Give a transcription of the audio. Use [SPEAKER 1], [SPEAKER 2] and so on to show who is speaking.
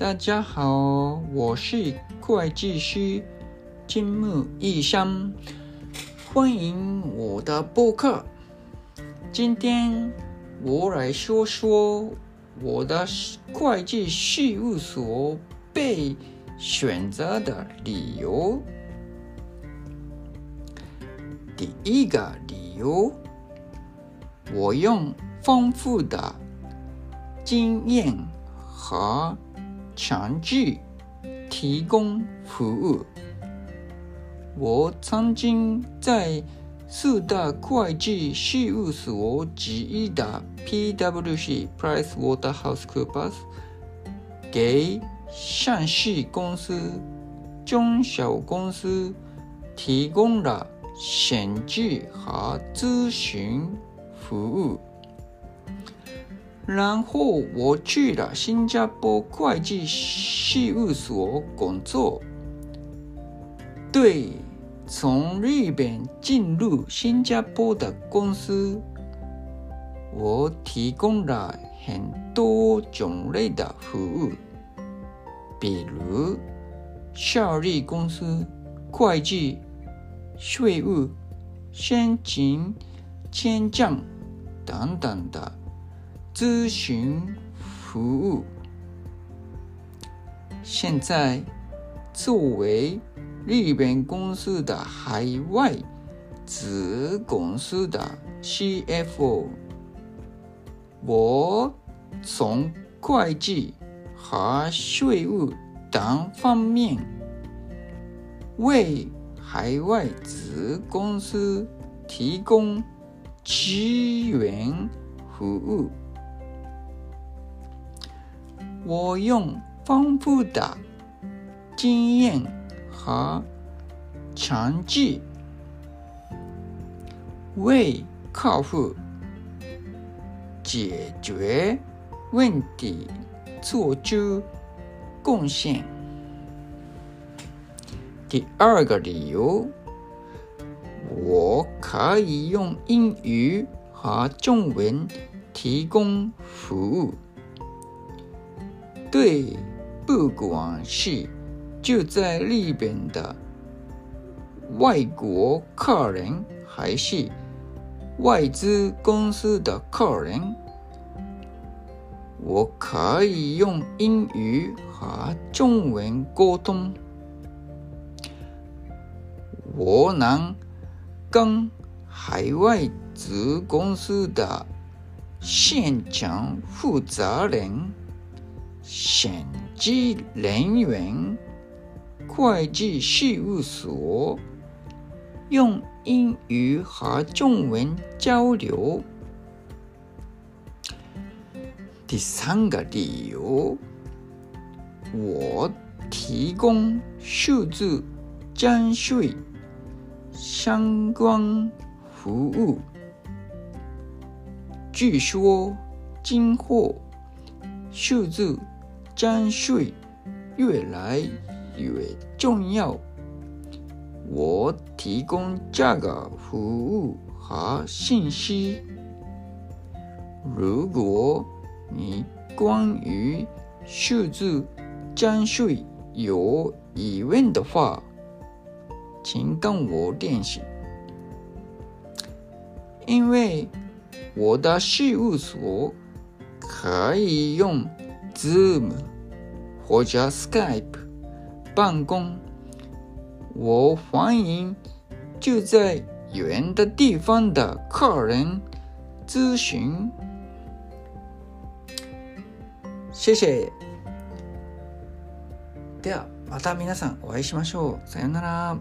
[SPEAKER 1] 大家好，我是会计师金木义香，欢迎我的播客。今天我来说说我的会计事务所被选择的理由。第一个理由，我用丰富的经验和强制提供服务。我曾经在四大会计事务所之一的 PwC（PricewaterhouseCoopers） 给上市公司、中小公司提供了审计和咨询服务。然后我去了新加坡会计事务所工作，对从日本进入新加坡的公司，我提供了很多种类的服务，比如效率公司、会计、税务、申请、签证等等的。咨询服务。现在，作为日本公司的海外子公司的 CFO，我从会计和税务等方面为海外子公司提供支援服务。我用丰富的经验和成绩为客户解决问题做出贡献。第二个理由，我可以用英语和中文提供服务。对，不管是就在日本的外国客人，还是外资公司的客人，我可以用英语和中文沟通。我能跟海外子公司的现场负责人。审计人员、会计事务所用英语和中文交流。第三个理由，我提供数字征税相关服务。据说今后数字。征税越来越重要，我提供这个服务和信息。如果你关于数字征税有疑问的话，请跟我联系，因为我的事务所可以用 Zoom。或者 Skype 办公，我欢迎就在远的地方的客人咨询。谢谢。ではまた皆さんお会いしましょう。さようなら。